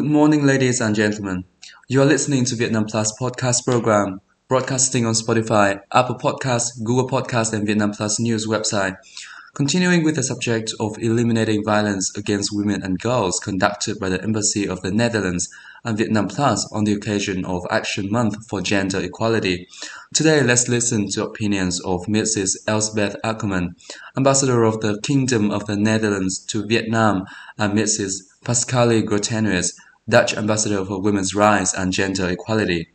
Good morning, ladies and gentlemen. You are listening to Vietnam Plus podcast program, broadcasting on Spotify, Apple Podcasts, Google Podcasts, and Vietnam Plus News website. Continuing with the subject of eliminating violence against women and girls conducted by the Embassy of the Netherlands and Vietnam Plus on the occasion of Action Month for Gender Equality. Today, let's listen to opinions of Mrs. Elsbeth Akkerman, Ambassador of the Kingdom of the Netherlands to Vietnam, and Mrs. Pascalle Grotenhuis, Dutch Ambassador for Women's Rights and Gender Equality.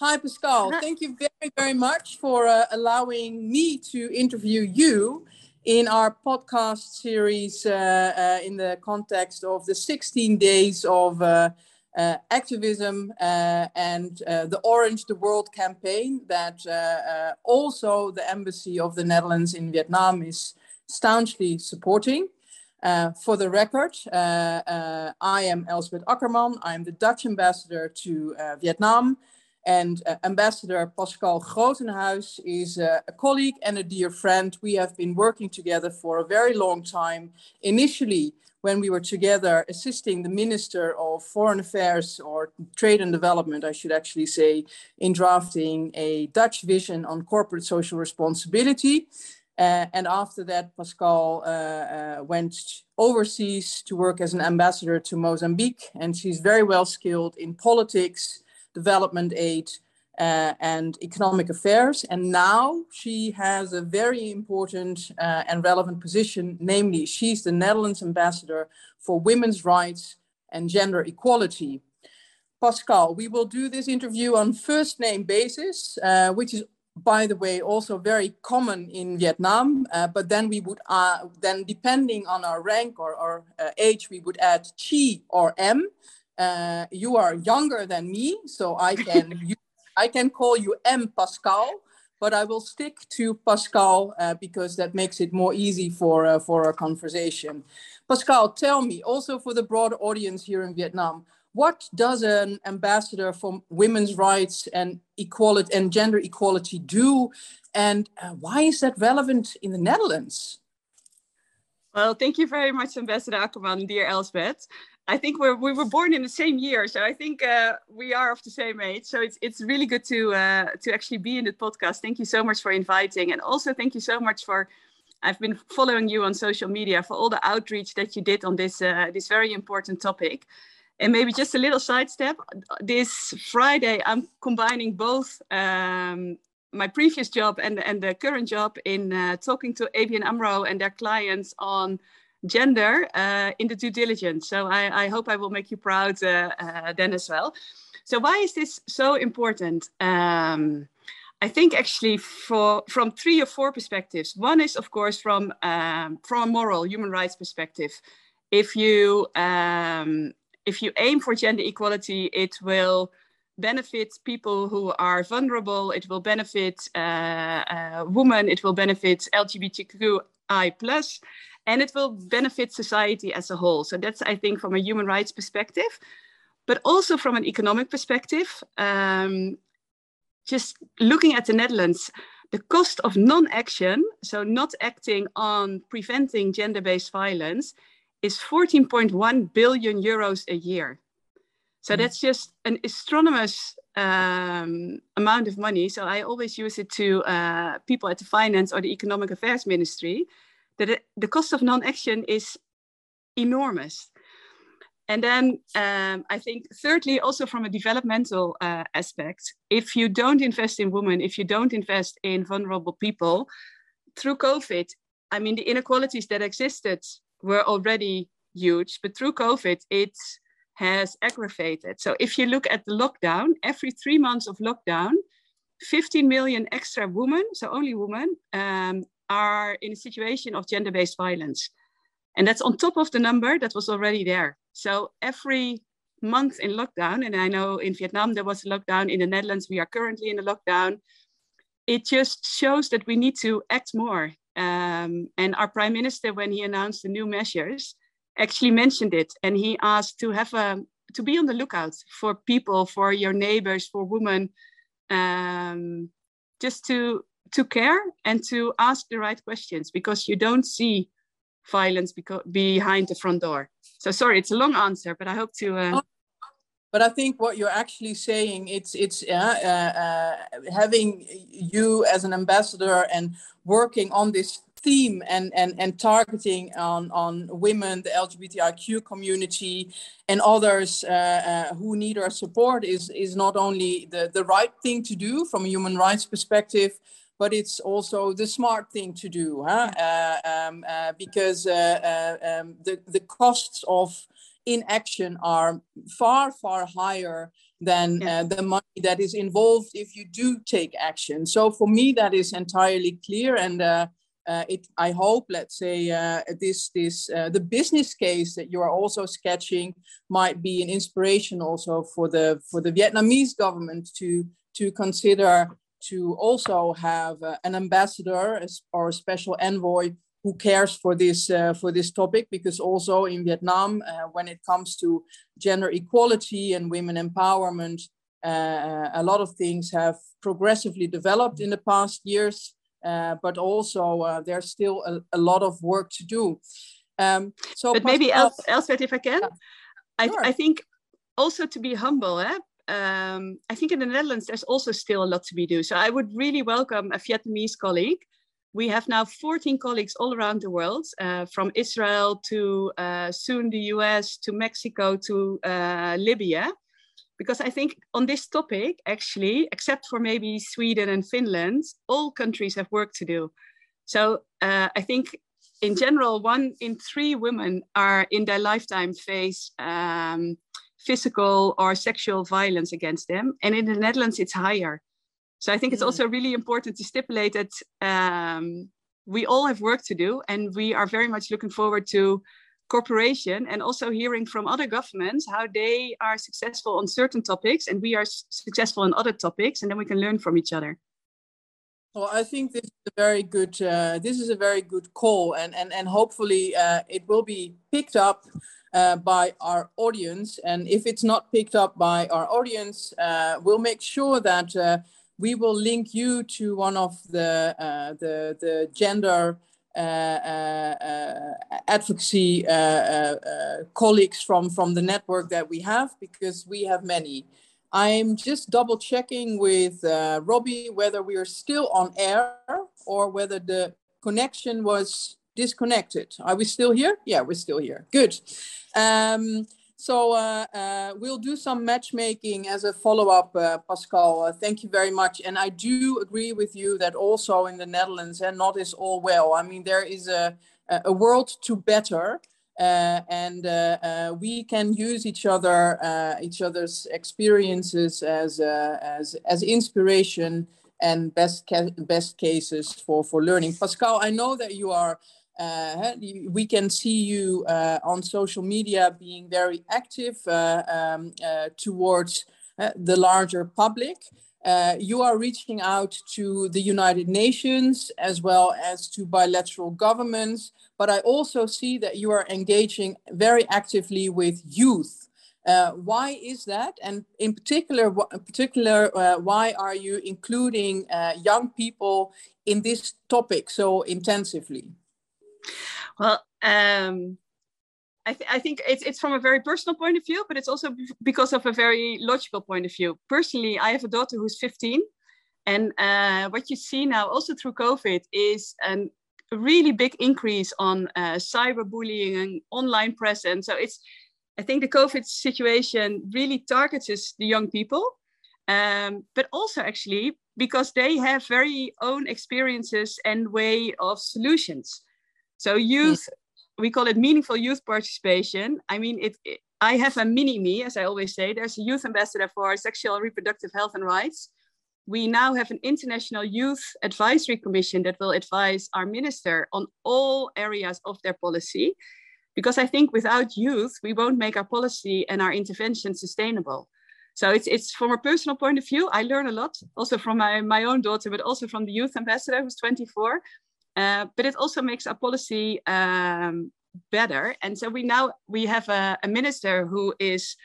Hi, Pascalle. Thank you very, very much for uh, allowing me to interview you in our podcast series uh, uh, in the context of the 16 days of uh, uh, activism uh, and the Orange the World campaign that also the Embassy of the Netherlands in Vietnam is staunchly supporting. for the record, I am Elsbeth Akkerman. I'm the Dutch ambassador to Vietnam. And uh, Ambassador Pascalle Grotenhuis is uh, a colleague and a dear friend. We have been working together for a very long time. Initially, when we were together assisting the Minister of Foreign Affairs or Trade and Development, I should actually say, in drafting a Dutch vision on corporate social responsibility. Uh, and after that, Pascalle uh, uh, went overseas to work as an ambassador to Mozambique, and she's very well skilled in politics development aid, uh, and economic affairs. And now she has a very important uh, and relevant position, namely, she's the Netherlands ambassador for women's rights and gender equality. Pascalle, we will do this interview on first name basis, uh, which is, by the way, also very common in Vietnam. Uh, but then we would, uh, then depending on our rank or, or uh, age, we would add chi or m uh, you are younger than me, so I can you, I can call you M Pascalle, but I will stick to Pascalle uh, because that makes it more easy for uh, for our conversation. Pascalle, tell me also for the broad audience here in Vietnam, what does an ambassador for women's rights and equality and gender equality do, and uh, why is that relevant in the Netherlands? Well, thank you very much, Ambassador Akkerman, dear Elsbeth. I think we're, we were born in the same year, so I think uh, we are of the same age. So it's it's really good to uh, to actually be in the podcast. Thank you so much for inviting, and also thank you so much for. I've been following you on social media for all the outreach that you did on this uh, this very important topic. And maybe just a little sidestep. This Friday, I'm combining both um, my previous job and and the current job in uh, talking to ABN AMRO and their clients on gender uh, in the due diligence. So I, I, hope I will make you proud uh, uh, then as well. So why is this so important? Um, I think actually for from three or four perspectives. One is of course from um, from a moral human rights perspective. If you um, if you aim for gender equality, it will benefit people who are vulnerable. It will benefit uh, uh, women. It will benefit LGBTQI plus, and it will benefit society as a whole. So that's, I think, from a human rights perspective, but also from an economic perspective. Um, just looking at the Netherlands, the cost of non-action, so not acting on preventing gender-based violence, is 14.1 billion euros a year. So mm. that's just an astronomous um, amount of money. So I always use it to uh, people at the finance or the economic affairs ministry that the cost of non-action is enormous. And then um, I think, thirdly, also from a developmental uh, aspect, if you don't invest in women, if you don't invest in vulnerable people, through COVID, I mean, the inequalities that existed were already huge, but through COVID, it has aggravated. So if you look at the lockdown, every three months of lockdown, 15 million extra women, so only women, um, are in a situation of gender based violence. And that's on top of the number that was already there. So every month in lockdown, and I know in Vietnam there was a lockdown, in the Netherlands we are currently in a lockdown, it just shows that we need to act more. Um, and our prime minister, when he announced the new measures, actually mentioned it, and he asked to have a to be on the lookout for people, for your neighbors, for women, um, just to to care and to ask the right questions because you don't see violence behind the front door. So sorry, it's a long answer, but I hope to. Uh... But I think what you're actually saying, it's it's uh, uh, uh, having you as an ambassador and working on this theme and, and, and targeting on, on women, the LGBTIQ community, and others uh, uh, who need our support is, is not only the, the right thing to do from a human rights perspective, but it's also the smart thing to do huh? Uh, um, because um, the, the costs of inaction are far, far higher than uh, the money that is involved if you do take action. So for me, that is entirely clear. And uh, uh, it, I hope, let's say, uh, this, this, the business case that you are also sketching might be an inspiration also for the, for the Vietnamese government to, to consider to also have uh, an ambassador or a special envoy who cares for this uh, for this topic because also in Vietnam uh, when it comes to gender equality and women empowerment uh, a lot of things have progressively developed in the past years uh, but also uh, there's still a, a, lot of work to do um, so but maybe else, Elsbeth if I can yeah. I, sure. I think also to be humble eh? um, I think in the Netherlands, there's also still a lot to be do. So I would really welcome a Vietnamese colleague. We have now 14 colleagues all around the world, uh, from Israel to uh, soon the US to Mexico to uh, Libya. Because I think on this topic, actually, except for maybe Sweden and Finland, all countries have work to do. So uh, I think in general, one in three women are in their lifetime face um, physical or sexual violence against them. And in the Netherlands, it's higher. So I think it's mm. also really important to stipulate that um, we all have work to do, and we are very much looking forward to cooperation and also hearing from other governments how they are successful on certain topics and we are successful in other topics, and then we can learn from each other. Well, I think this is a very good. Uh, this is a very good call, and and and hopefully uh, it will be picked up uh, by our audience. And if it's not picked up by our audience, uh, we'll make sure that uh, we will link you to one of the uh, the, the gender. advocacy colleagues from from the network that we have because we have many I'm just double checking with uh, Robbie whether we are still on air or whether the connection was disconnected. Are we still here? Yeah, we're still here. Good. Um, so uh, uh, we'll do some matchmaking as a follow-up, uh, Pascalle. Uh, thank you very much. And I do agree with you that also in the Netherlands, and not is all well. I mean, there is a, a world to better. Uh, and uh, we can use each other, each other's experiences as as as inspiration and best ca- best cases for for learning. Pascalle, I know that you are. Uh, we can see you on social media being very active um, towards the larger public. Uh, you are reaching out to the United Nations as well as to bilateral governments but I also see that you are engaging very actively with youth. Uh, why is that? And in particular, in particular, uh, why are you including uh, young people in this topic so intensively? Well, um, I, th- I, think it's, it's from a very personal point of view, but it's also because of a very logical point of view. Personally, I have a daughter who's 15. And uh, what you see now, also through COVID, is an a really big increase on uh, cyberbullying and online presence. So it's, I think the COVID situation really targets the young people, um, but also actually because they have very own experiences and way of solutions. So youth, we call it meaningful youth participation. I mean, it, it I have a mini me, as I always say. There's a youth ambassador for sexual and reproductive health and rights we now have an international youth advisory commission that will advise our minister on all areas of their policy because i think without youth we won't make our policy and our intervention sustainable so it's, it's from a personal point of view i learn a lot also from my, my own daughter but also from the youth ambassador who's 24 uh, but it also makes our policy um, better and so we now we have a, a minister who is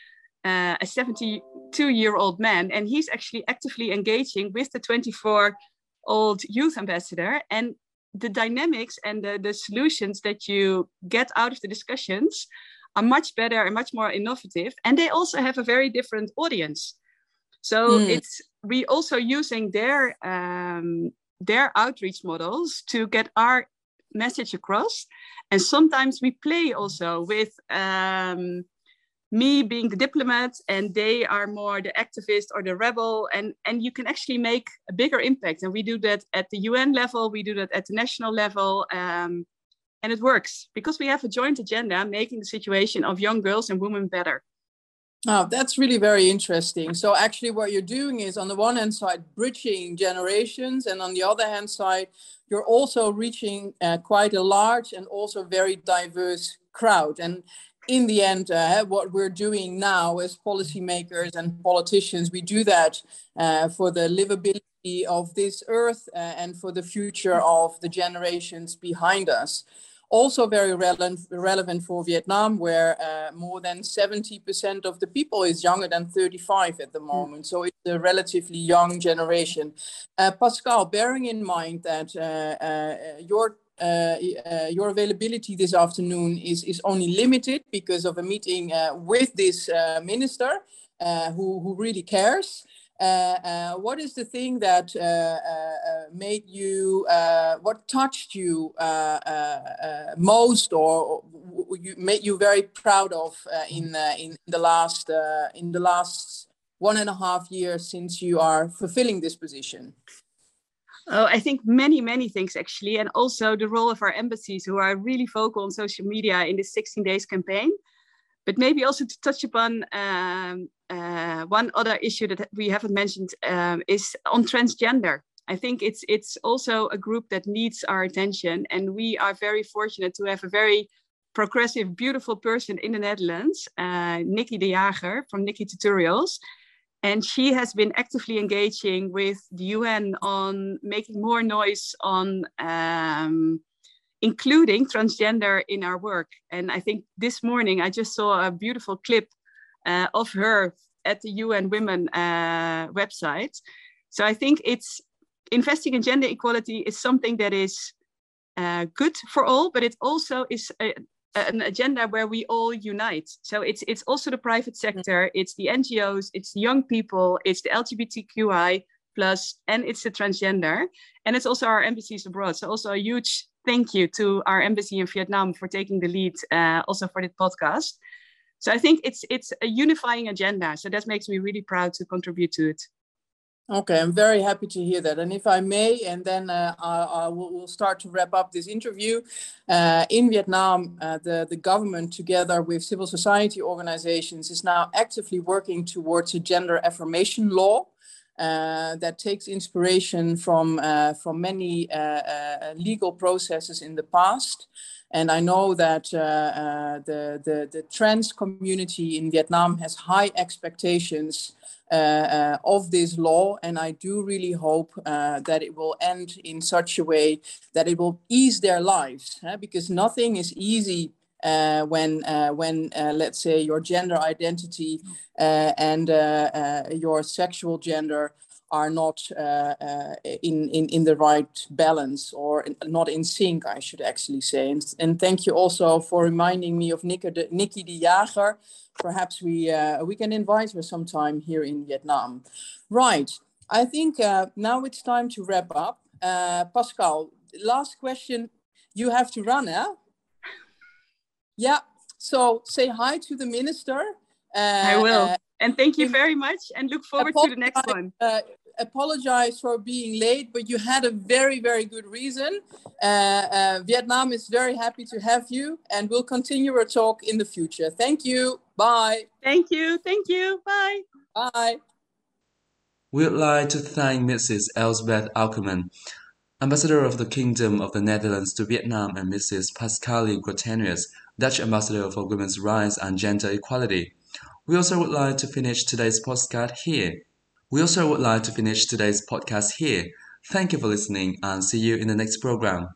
uh, a 72 year old man, and he's actually actively engaging with the 24 old youth ambassador. And the dynamics and the, the solutions that you get out of the discussions are much better and much more innovative. And they also have a very different audience. So mm. it's we also using their um, their outreach models to get our message across. And sometimes we play also with um, me being the diplomat and they are more the activist or the rebel. And and you can actually make a bigger impact. And we do that at the un level we do that at the national level um, and it works because we have a joint agenda making the situation of young girls and women better Oh, that's really very interesting. So actually what you're doing is on the one hand side, bridging generations. And on the other hand side, you're also reaching uh, quite a large and also very diverse crowd. And in the end, uh, what we're doing now as policymakers and politicians, we do that uh, for the livability of this earth uh, and for the future of the generations behind us also very relevant, relevant for Vietnam, where uh, more than 70% of the people is younger than 35 at the hmm. moment. So it's a relatively young generation. Uh, Pascalle, bearing in mind that uh, uh your uh, uh, your availability this afternoon is, is only limited because of a meeting with this minister who, who really cares. Uh, uh, what is the thing that uh, uh, uh made you, uh, what touched you most, or, you made you very proud of in in the last in the last one and a half years since you are fulfilling this position? Oh, I think many, many things actually, and also the role of our embassies who are really vocal on social media in this 16 days campaign. But maybe also to touch upon um, uh, one other issue that we haven't mentioned um, is on transgender. I think it's it's also a group that needs our attention, and we are very fortunate to have a very progressive, beautiful person in the Netherlands, uh, Nikkie de Jager from NikkieTutorials. And she has been actively engaging with the UN on making more noise on um, including transgender in our work. And I think this morning I just saw a beautiful clip uh, of her at the UN Women uh, website. So I think it's investing in gender equality is something that is uh, good for all, but it also is a, an agenda where we all unite. So it's it's also the private sector, it's the NGOs, it's the young people, it's the LGBTQI plus, and it's the transgender, and it's also our embassies abroad. So also a huge thank you to our embassy in Vietnam for taking the lead, uh, also for this podcast. So I think it's it's a unifying agenda. So that makes me really proud to contribute to it. Okay, I'm very happy to hear that. And if I may, and then uh, I, I will, we'll start to wrap up this interview. Uh, in Vietnam, uh, the, the government, together with civil society organizations, is now actively working towards a gender affirmation law uh, that takes inspiration from uh, from many uh, uh legal processes in the past. And I know that uh, uh, the, the, the trans community in Vietnam has high expectations of this law, and I do really hope that it will end in such a way that it will ease their lives, because nothing is easy uh, when uh, when uh, let's say your gender identity uh, and uh, your sexual gender are not in, in in the right balance or in, not in sync, I should actually say. And, and thank you also for reminding me of Nikkie de, Nikkie de Jager. Perhaps we we can invite her sometime here in Vietnam. Right. I think now it's time to wrap up. Pascalle, last question. You have to run, eh? Yeah. So say hi to the minister. Uh, I will. Uh, and thank you very much and look forward to the next one. Uh, apologize for being late, but you had a very, very good reason. Uh, uh, Vietnam is very happy to have you and we'll continue our talk in the future. Thank you. Bye. Thank you. Thank you. Bye. Bye. We'd like to thank Mrs. Elsbeth Akkerman, Ambassador of the Kingdom of the Netherlands to Vietnam, and Mrs. Pascalle Grotenhuis, Dutch Ambassador for Women's Rights and Gender Equality. We also would like to finish today's podcast here. We also would like to finish today's podcast here. Thank you for listening and see you in the next program.